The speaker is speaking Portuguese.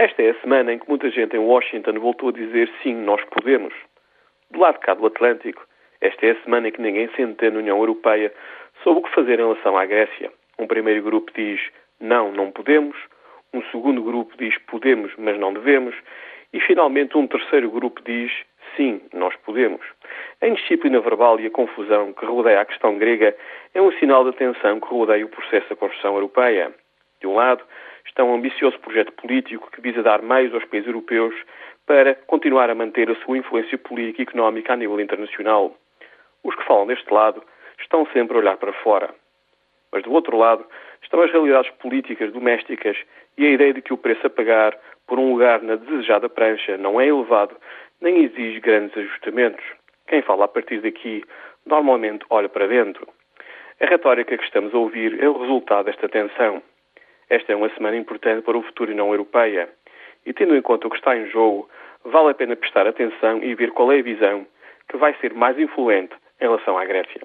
Esta é a semana em que muita gente em Washington voltou a dizer sim, nós podemos. Do lado de cá do Atlântico, esta é a semana em que ninguém se entende na União Europeia sobre o que fazer em relação à Grécia. Um primeiro grupo diz não, não podemos. Um segundo grupo diz podemos, mas não devemos. E finalmente um terceiro grupo diz sim, nós podemos. A indisciplina verbal e a confusão que rodeia a questão grega é um sinal de atenção que rodeia o processo da construção europeia. De um lado, está um ambicioso projeto político que visa dar meios aos países europeus para continuar a manter a sua influência política e económica a nível internacional. Os que falam deste lado estão sempre a olhar para fora. Mas do outro lado estão as realidades políticas domésticas e a ideia de que o preço a pagar por um lugar na desejada prancha não é elevado nem exige grandes ajustamentos. Quem fala a partir daqui normalmente olha para dentro. A retórica que estamos a ouvir é o resultado desta tensão. Esta é uma semana importante para o futuro União Europeia. E tendo em conta o que está em jogo, vale a pena prestar atenção e ver qual é a visão que vai ser mais influente em relação à Grécia.